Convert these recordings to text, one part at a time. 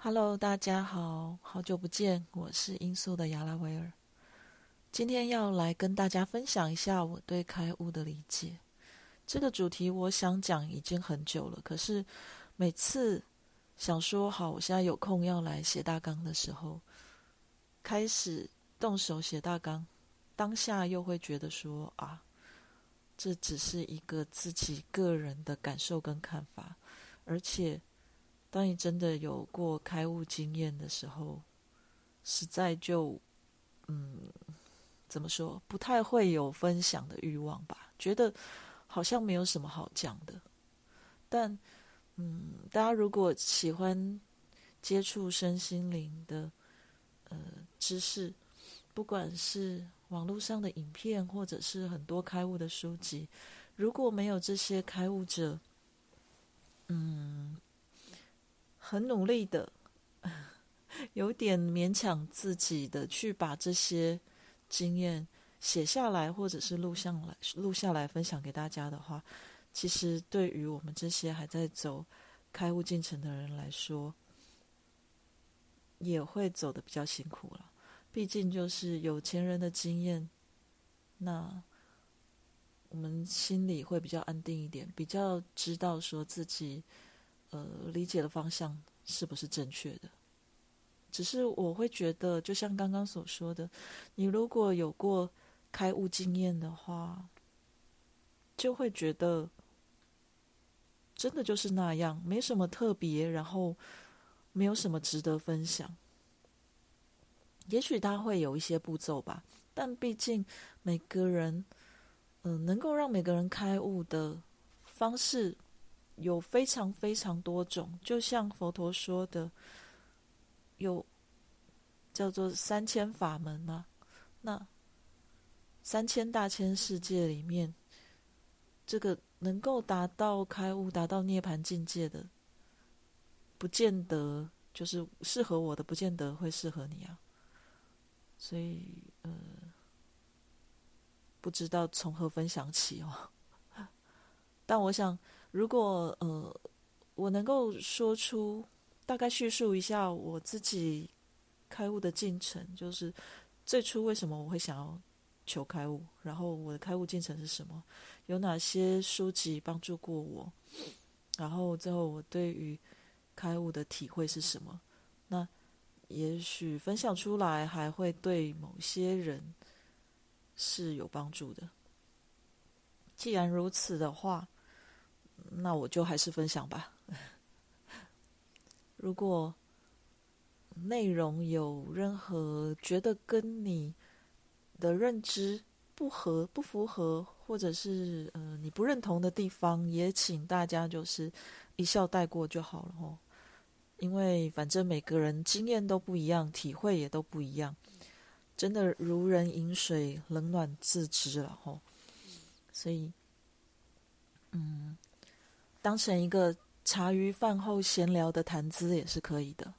Hello，大家好，好久不见，我是音速的亚拉维尔。今天要来跟大家分享一下我对开悟的理解。这个主题我想讲已经很久了，可是每次想说好，我现在有空要来写大纲的时候，开始动手写大纲，当下又会觉得说啊。这只是一个自己个人的感受跟看法，而且，当你真的有过开悟经验的时候，实在就，嗯，怎么说，不太会有分享的欲望吧？觉得好像没有什么好讲的。但，嗯，大家如果喜欢接触身心灵的，呃，知识，不管是。网络上的影片，或者是很多开悟的书籍，如果没有这些开悟者，嗯，很努力的，有点勉强自己的去把这些经验写下来，或者是录下来，录下来分享给大家的话，其实对于我们这些还在走开悟进程的人来说，也会走的比较辛苦了。毕竟就是有钱人的经验，那我们心里会比较安定一点，比较知道说自己呃理解的方向是不是正确的。只是我会觉得，就像刚刚所说的，你如果有过开悟经验的话，就会觉得真的就是那样，没什么特别，然后没有什么值得分享。也许他会有一些步骤吧，但毕竟每个人，嗯，能够让每个人开悟的方式有非常非常多种。就像佛陀说的，有叫做三千法门嘛。那三千大千世界里面，这个能够达到开悟、达到涅槃境界的，不见得就是适合我的，不见得会适合你啊。所以，呃，不知道从何分享起哦。但我想，如果呃，我能够说出大概叙述一下我自己开悟的进程，就是最初为什么我会想要求开悟，然后我的开悟进程是什么，有哪些书籍帮助过我，然后最后我对于开悟的体会是什么，那。也许分享出来还会对某些人是有帮助的。既然如此的话，那我就还是分享吧。如果内容有任何觉得跟你的认知不合、不符合，或者是呃你不认同的地方，也请大家就是一笑带过就好了哦。因为反正每个人经验都不一样，体会也都不一样，真的如人饮水，冷暖自知了吼。所以，嗯，当成一个茶余饭后闲聊的谈资也是可以的。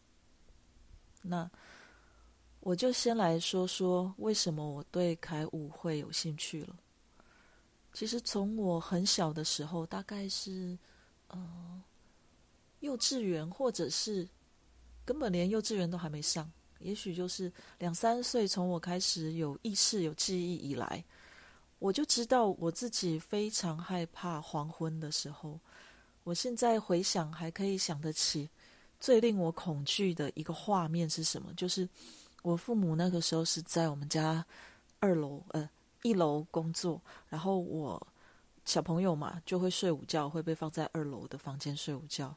那我就先来说说为什么我对开舞会有兴趣了。其实从我很小的时候，大概是，嗯。幼稚园，或者是根本连幼稚园都还没上，也许就是两三岁，从我开始有意识、有记忆以来，我就知道我自己非常害怕黄昏的时候。我现在回想，还可以想得起最令我恐惧的一个画面是什么？就是我父母那个时候是在我们家二楼，呃，一楼工作，然后我小朋友嘛就会睡午觉，会被放在二楼的房间睡午觉。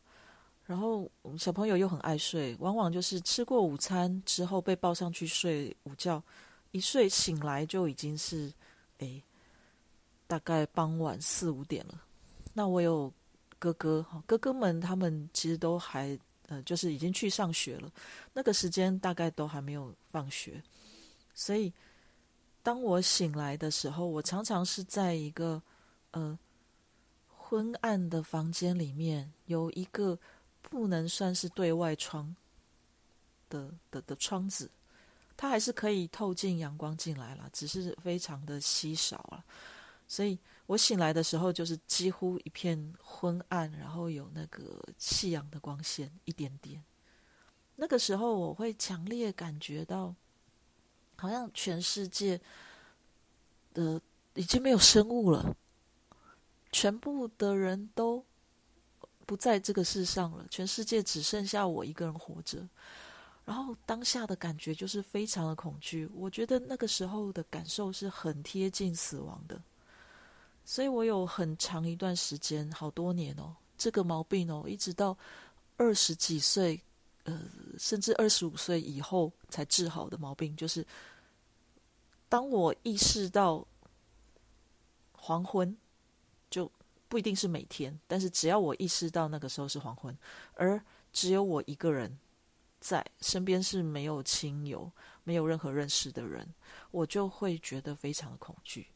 然后小朋友又很爱睡，往往就是吃过午餐之后被抱上去睡午觉，一睡醒来就已经是，哎，大概傍晚四五点了。那我有哥哥哈，哥哥们他们其实都还呃，就是已经去上学了，那个时间大概都还没有放学。所以当我醒来的时候，我常常是在一个呃昏暗的房间里面，有一个。不能算是对外窗的的的窗子，它还是可以透进阳光进来了，只是非常的稀少了。所以我醒来的时候，就是几乎一片昏暗，然后有那个夕阳的光线一点点。那个时候我会强烈感觉到，好像全世界的已经没有生物了，全部的人都不在这个世上了，全世界只剩下我一个人活着。然后当下的感觉就是非常的恐惧，我觉得那个时候的感受是很贴近死亡的，所以我有很长一段时间，好多年哦，这个毛病哦，一直到二十几岁，呃，甚至二十五岁以后才治好的毛病，就是当我意识到黄昏，就不一定是每天，但是只要我意识到那个时候是黄昏，而只有我一个人。在身边是没有亲友，没有任何认识的人，我就会觉得非常的恐惧。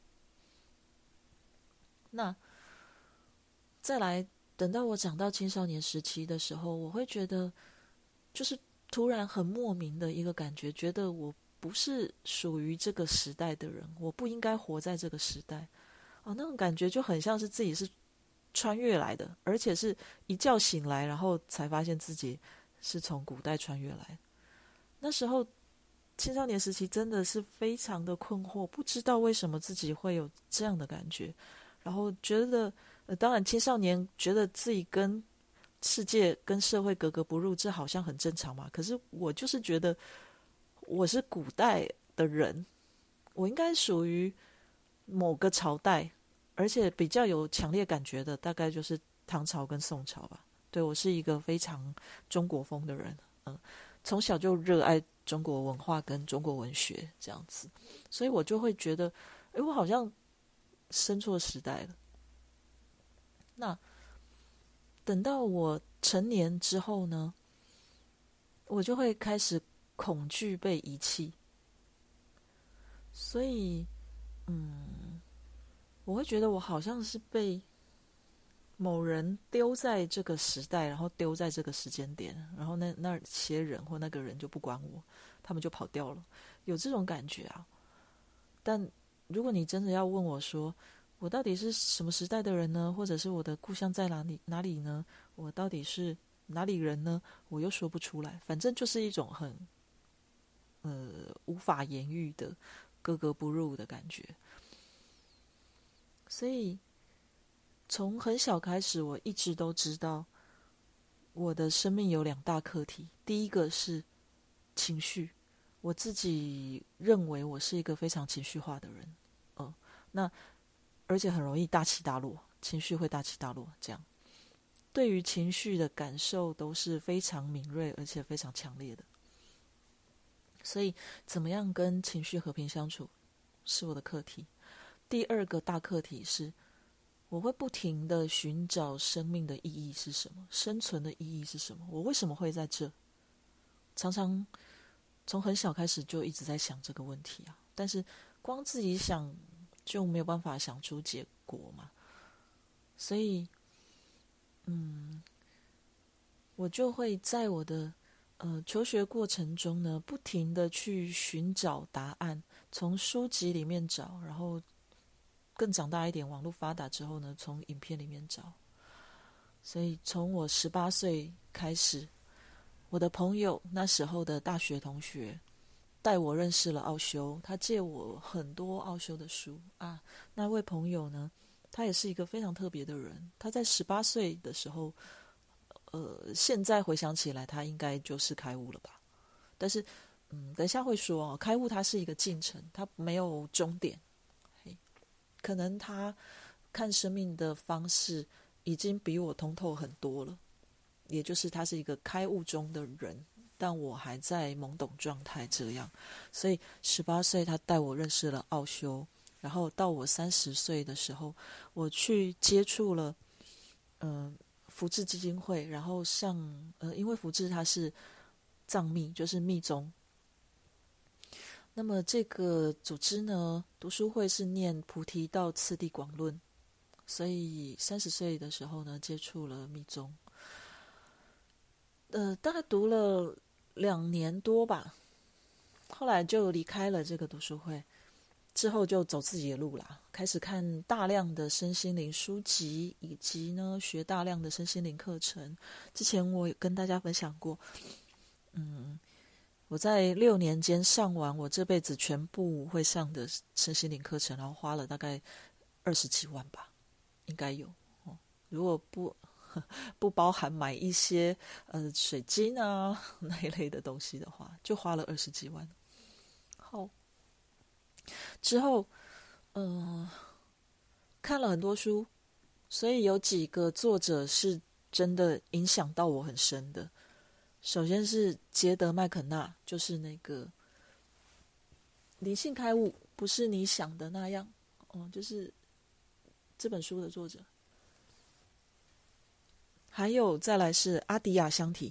那再来，等到我长到青少年时期的时候，我会觉得，就是突然很莫名的一个感觉，觉得我不是属于这个时代的人，我不应该活在这个时代。哦，那种感觉就很像是自己是穿越来的，而且是一觉醒来，然后才发现自己。是从古代穿越来，那时候青少年时期真的是非常的困惑，不知道为什么自己会有这样的感觉，然后觉得，呃，当然青少年觉得自己跟世界、跟社会格格不入，这好像很正常嘛。可是我就是觉得我是古代的人，我应该属于某个朝代，而且比较有强烈感觉的，大概就是唐朝跟宋朝吧。对我是一个非常中国风的人，嗯，从小就热爱中国文化跟中国文学这样子，所以我就会觉得，哎，我好像生错时代了。那等到我成年之后呢，我就会开始恐惧被遗弃，所以，嗯，我会觉得我好像是被。某人丢在这个时代，然后丢在这个时间点，然后那那些人或那个人就不管我，他们就跑掉了，有这种感觉啊。但如果你真的要问我说，我到底是什么时代的人呢？或者是我的故乡在哪里哪里呢？我到底是哪里人呢？我又说不出来，反正就是一种很呃无法言喻的格格不入的感觉，所以。从很小开始，我一直都知道，我的生命有两大课题。第一个是情绪，我自己认为我是一个非常情绪化的人，嗯，那而且很容易大起大落，情绪会大起大落。这样，对于情绪的感受都是非常敏锐而且非常强烈的。所以，怎么样跟情绪和平相处，是我的课题。第二个大课题是。我会不停的寻找生命的意义是什么，生存的意义是什么？我为什么会在这？常常从很小开始就一直在想这个问题啊，但是光自己想就没有办法想出结果嘛，所以，嗯，我就会在我的呃求学过程中呢，不停的去寻找答案，从书籍里面找，然后。更长大一点，网络发达之后呢，从影片里面找。所以从我十八岁开始，我的朋友那时候的大学同学带我认识了奥修，他借我很多奥修的书啊。那位朋友呢，他也是一个非常特别的人。他在十八岁的时候，呃，现在回想起来，他应该就是开悟了吧？但是，嗯，等一下会说哦，开悟它是一个进程，它没有终点。嘿可能他看生命的方式已经比我通透很多了，也就是他是一个开悟中的人，但我还在懵懂状态。这样，所以十八岁他带我认识了奥修，然后到我三十岁的时候，我去接触了嗯福智基金会，然后上呃，因为福智它是藏密，就是密宗。那么这个组织呢，读书会是念《菩提道次第广论》，所以三十岁的时候呢，接触了密宗。呃，大概读了两年多吧，后来就离开了这个读书会，之后就走自己的路啦，开始看大量的身心灵书籍，以及呢学大量的身心灵课程。之前我有跟大家分享过。嗯，我在六年间上完我这辈子全部会上的身心灵课程，然后花了大概二十几万吧，应该有哦。如果不 不包含买一些呃水晶啊 那一类的东西的话，就花了二十几万。好，之后嗯看了很多书，所以有几个作者是真的影响到我很深的。首先是杰德麦肯纳，就是那个灵性开悟，不是你想的那样。哦，就是这本书的作者。还有再来是阿迪亚香缇，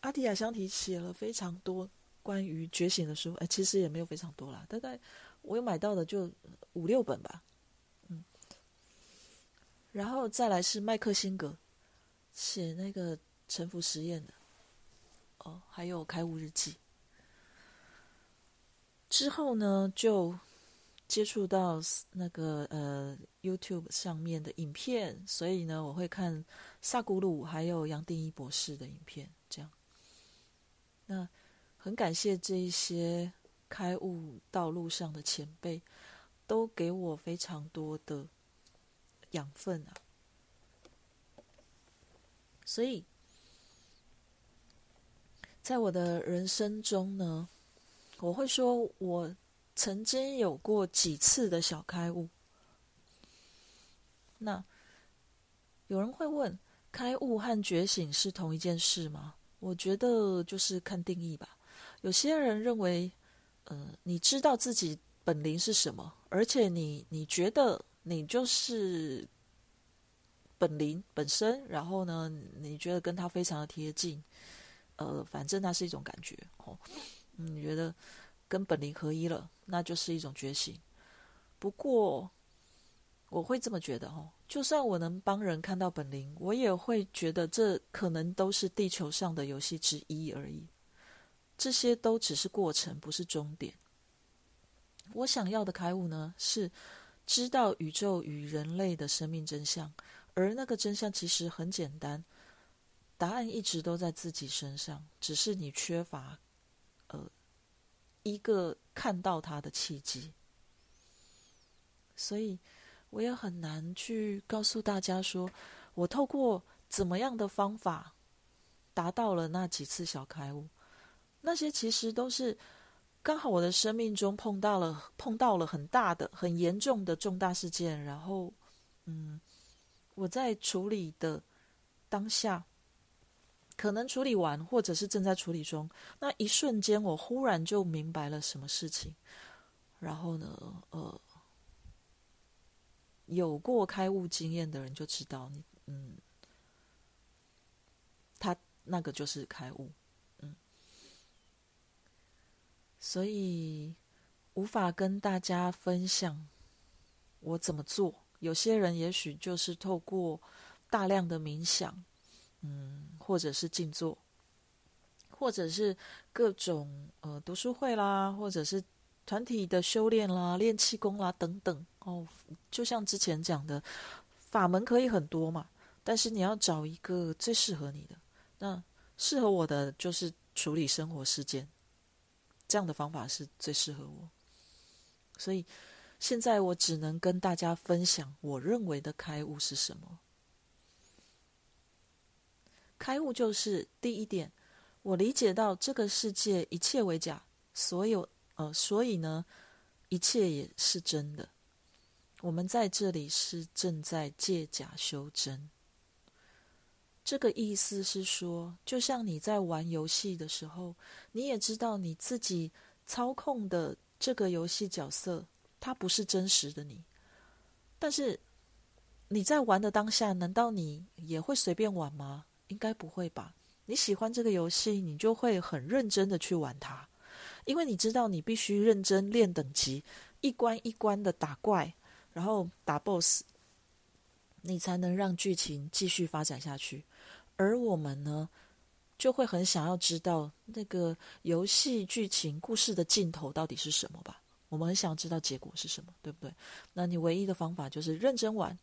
阿迪亚香缇写了非常多关于觉醒的书，哎，其实也没有非常多啦，大概我有买到的就五六本吧。嗯，然后再来是麦克辛格，写那个沉浮实验的。哦，还有开悟日记。之后呢，就接触到那个呃 YouTube 上面的影片，所以呢，我会看萨古鲁还有杨定一博士的影片。这样，那很感谢这一些开悟道路上的前辈，都给我非常多的养分啊。所以。在我的人生中呢，我会说，我曾经有过几次的小开悟。那有人会问，开悟和觉醒是同一件事吗？我觉得就是看定义吧。有些人认为，呃，你知道自己本灵是什么，而且你你觉得你就是本灵本身，然后呢，你觉得跟他非常的贴近。呃，反正那是一种感觉哦。你觉得跟本灵合一了，那就是一种觉醒。不过，我会这么觉得哦。就算我能帮人看到本灵，我也会觉得这可能都是地球上的游戏之一而已。这些都只是过程，不是终点。我想要的开悟呢，是知道宇宙与人类的生命真相，而那个真相其实很简单。答案一直都在自己身上，只是你缺乏，呃，一个看到它的契机。所以，我也很难去告诉大家说，我透过怎么样的方法达到了那几次小开悟。那些其实都是刚好我的生命中碰到了碰到了很大的、很严重的重大事件，然后，嗯，我在处理的当下。可能处理完，或者是正在处理中，那一瞬间，我忽然就明白了什么事情。然后呢，呃，有过开悟经验的人就知道，嗯，他那个就是开悟，嗯，所以无法跟大家分享我怎么做。有些人也许就是透过大量的冥想，嗯。或者是静坐，或者是各种呃读书会啦，或者是团体的修炼啦、练气功啦等等哦。就像之前讲的，法门可以很多嘛，但是你要找一个最适合你的。那适合我的就是处理生活事件，这样的方法是最适合我。所以现在我只能跟大家分享我认为的开悟是什么。开悟就是第一点，我理解到这个世界一切为假，所有呃，所以呢，一切也是真的。我们在这里是正在借假修真。这个意思是说，就像你在玩游戏的时候，你也知道你自己操控的这个游戏角色，它不是真实的你。但是你在玩的当下，难道你也会随便玩吗？应该不会吧？你喜欢这个游戏，你就会很认真的去玩它，因为你知道你必须认真练等级，一关一关的打怪，然后打 BOSS，你才能让剧情继续发展下去。而我们呢，就会很想要知道那个游戏剧情故事的尽头到底是什么吧？我们很想知道结果是什么，对不对？那你唯一的方法就是认真玩。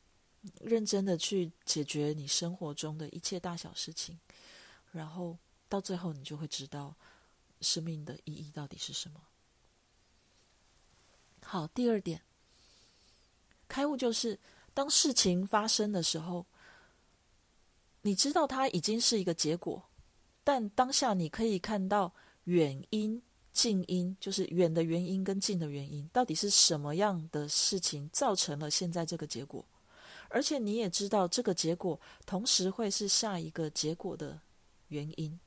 认真的去解决你生活中的一切大小事情，然后到最后你就会知道生命的意义到底是什么。好，第二点，开悟就是当事情发生的时候，你知道它已经是一个结果，但当下你可以看到远因、近因，就是远的原因跟近的原因，到底是什么样的事情造成了现在这个结果，而且你也知道这个结果同时会是下一个结果的原因，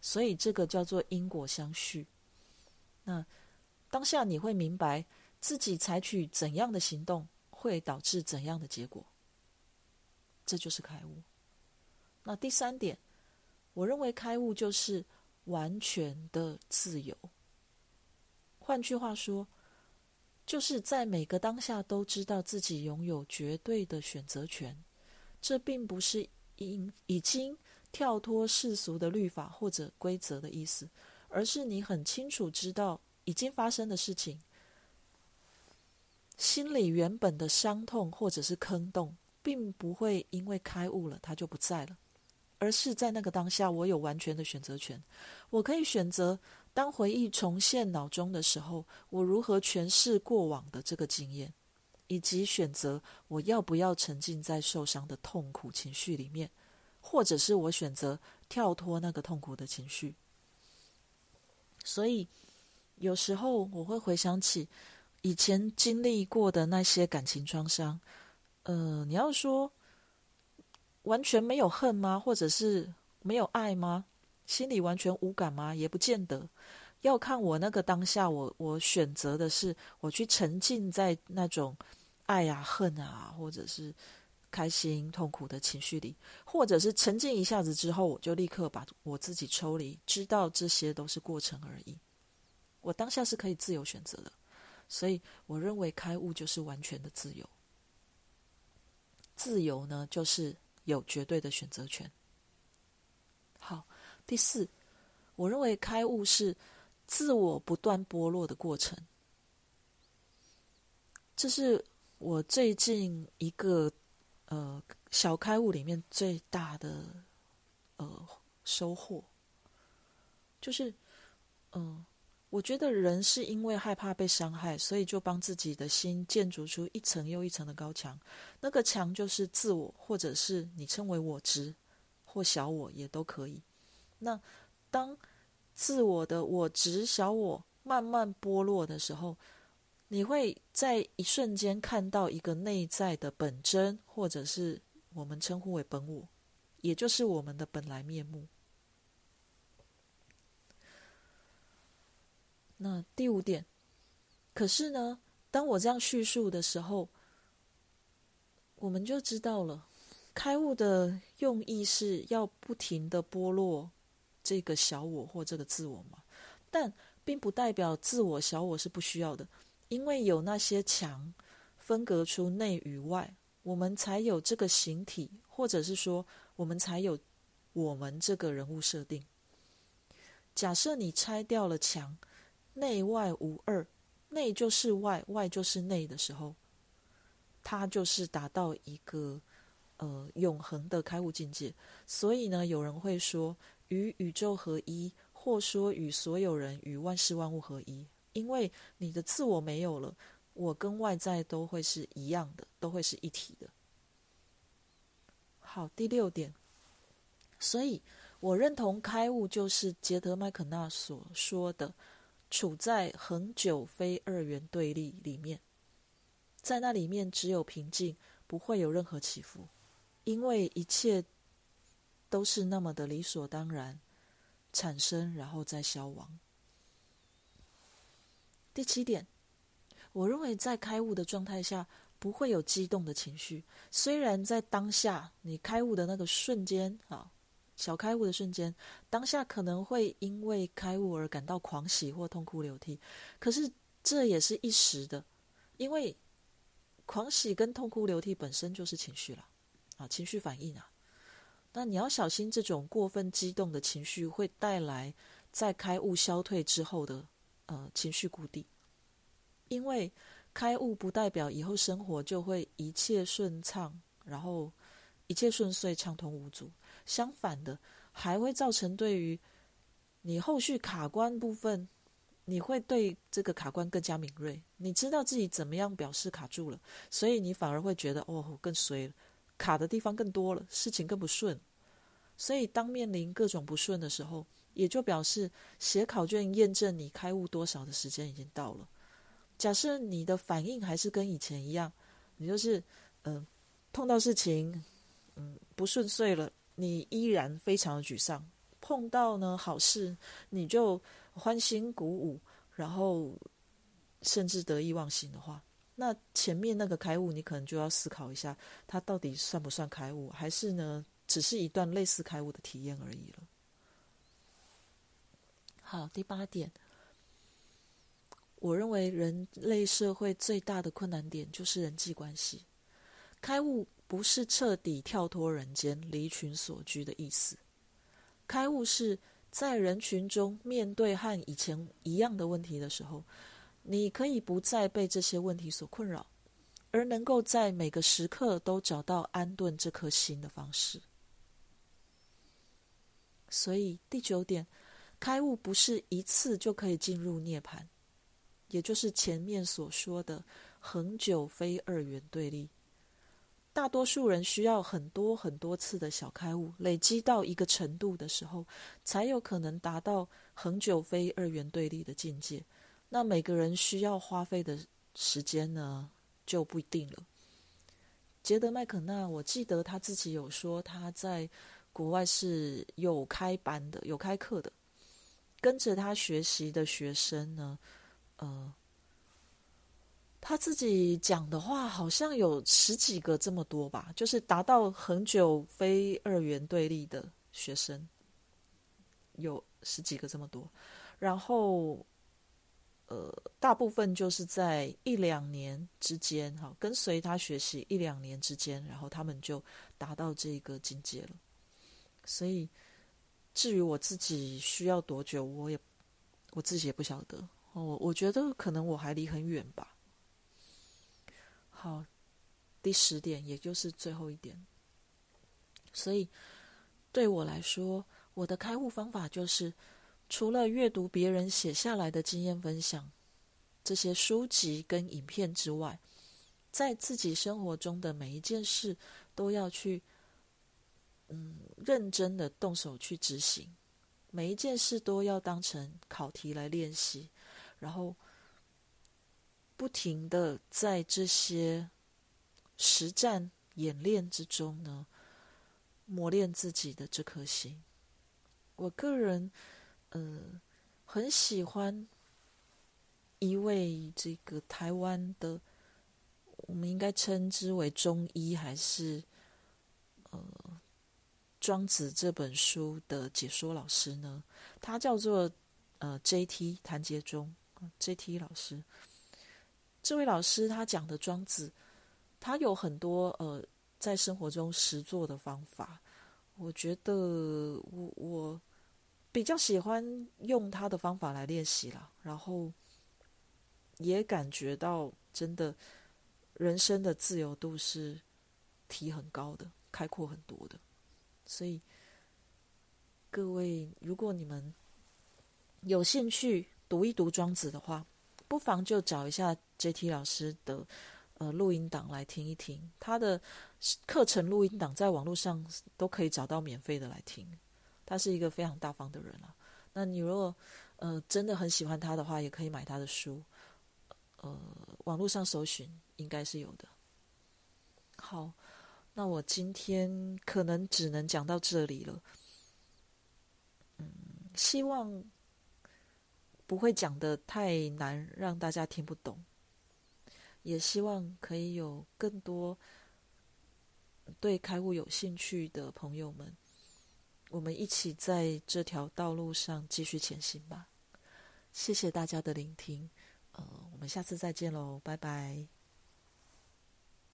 所以这个叫做因果相续。那。当下你会明白自己采取怎样的行动会导致怎样的结果，这就是开悟。那第三点，我认为开悟就是完全的自由。换句话说，就是在每个当下都知道自己拥有绝对的选择权。这并不是已已经跳脱世俗的律法或者规则的意思，而是你很清楚知道。已经发生的事情，心里原本的伤痛或者是坑洞，并不会因为开悟了，它就不在了，而是在那个当下，我有完全的选择权。我可以选择，当回忆重现脑中的时候，我如何诠释过往的这个经验，以及选择我要不要沉浸在受伤的痛苦情绪里面，或者是我选择跳脱那个痛苦的情绪。所以。有时候我会回想起以前经历过的那些感情创伤，呃，你要说完全没有恨吗？或者是没有爱吗？心里完全无感吗？也不见得。要看我那个当下，我我选择的是我去沉浸在那种爱啊、恨啊，或者是开心、痛苦的情绪里，或者是沉浸一下子之后，我就立刻把我自己抽离，知道这些都是过程而已。我当下是可以自由选择的，所以我认为开悟就是完全的自由。自由呢，就是有绝对的选择权。好，第四，我认为开悟是自我不断剥落的过程。这是我最近一个呃小开悟里面最大的呃收获，就是嗯。我觉得人是因为害怕被伤害，所以就帮自己的心建筑出一层又一层的高墙。那个墙就是自我，或者是你称为我执或小我也都可以。那当自我的我执小我慢慢剥落的时候，你会在一瞬间看到一个内在的本真，或者是我们称呼为本我，也就是我们的本来面目。那第五点，可是呢，当我这样叙述的时候，我们就知道了，开悟的用意是要不停的剥落这个小我或这个自我嘛？但并不代表自我小我是不需要的，因为有那些墙分隔出内与外，我们才有这个形体，或者是说，我们才有我们这个人物设定。假设你拆掉了墙。内外无二，内就是外，外就是内的时候，它就是达到一个呃永恒的开悟境界。所以呢，有人会说与宇宙合一，或说与所有人与万事万物合一，因为你的自我没有了，我跟外在都会是一样的，都会是一体的。好，第六点，所以我认同开悟就是杰德麦肯纳所说的。处在恒久非二元对立里面，在那里面只有平静，不会有任何起伏，因为一切都是那么的理所当然，产生然后再消亡。第七点，我认为在开悟的状态下不会有激动的情绪，虽然在当下你开悟的那个瞬间啊。小开悟的瞬间，当下可能会因为开悟而感到狂喜或痛哭流涕，可是这也是一时的，因为狂喜跟痛哭流涕本身就是情绪了，啊，情绪反应啊。那你要小心这种过分激动的情绪会带来在开悟消退之后的呃情绪谷底，因为开悟不代表以后生活就会一切顺畅，然后一切顺遂、畅通无阻。相反的，还会造成对于你后续卡关部分，你会对这个卡关更加敏锐。你知道自己怎么样表示卡住了，所以你反而会觉得哦更衰了，卡的地方更多了，事情更不顺。所以当面临各种不顺的时候，也就表示写考卷验证你开悟多少的时间已经到了。假设你的反应还是跟以前一样，你就是嗯碰到事情嗯不顺遂了，你依然非常的沮丧。碰到呢好事，你就欢欣鼓舞，然后甚至得意忘形的话，那前面那个开悟，你可能就要思考一下，它到底算不算开悟，还是呢，只是一段类似开悟的体验而已了。好，第八点，我认为人类社会最大的困难点就是人际关系。开悟不是彻底跳脱人间、离群所居的意思。开悟是在人群中面对和以前一样的问题的时候，你可以不再被这些问题所困扰，而能够在每个时刻都找到安顿这颗心的方式。所以第九点，开悟不是一次就可以进入涅槃，也就是前面所说的恒久非二元对立。大多数人需要很多很多次的小开悟，累积到一个程度的时候，才有可能达到恒久非二元对立的境界。那每个人需要花费的时间呢，就不一定了。杰德麦肯纳，我记得他自己有说，他在国外是有开班的，有开课的，跟着他学习的学生呢，呃。他自己讲的话好像有十几个这么多吧，就是达到很久非二元对立的学生，有十几个这么多，然后，呃，大部分就是在一两年之间，哈，跟随他学习一两年之间，然后他们就达到这个境界了。所以，至于我自己需要多久，我也我自己也不晓得。我我觉得可能我还离很远吧。好，第十点，也就是最后一点。所以，对我来说，我的开悟方法就是，除了阅读别人写下来的经验分享这些书籍跟影片之外，在自己生活中的每一件事，都要去，嗯，认真的动手去执行。每一件事都要当成考题来练习，然后。不停的在这些实战演练之中呢，磨练自己的这颗心。我个人，呃，很喜欢一位这个台湾的，我们应该称之为中医还是呃《庄子》这本书的解说老师呢？他叫做呃 J.T. 谭杰忠，J.T. 老师。这位老师他讲的庄子，他有很多呃在生活中实做的方法。我觉得我我比较喜欢用他的方法来练习啦，然后也感觉到真的人生的自由度是提很高的，开阔很多的。所以各位，如果你们有兴趣读一读庄子的话，不妨就找一下 J.T 老师的呃录音档来听一听，他的课程录音档在网络上都可以找到免费的来听。他是一个非常大方的人啊。那你如果呃真的很喜欢他的话，也可以买他的书，呃，网络上搜寻应该是有的。好，那我今天可能只能讲到这里了。嗯，希望。不会讲的太难，让大家听不懂。也希望可以有更多对开悟有兴趣的朋友们，我们一起在这条道路上继续前行吧。谢谢大家的聆听，呃，我们下次再见喽，拜拜。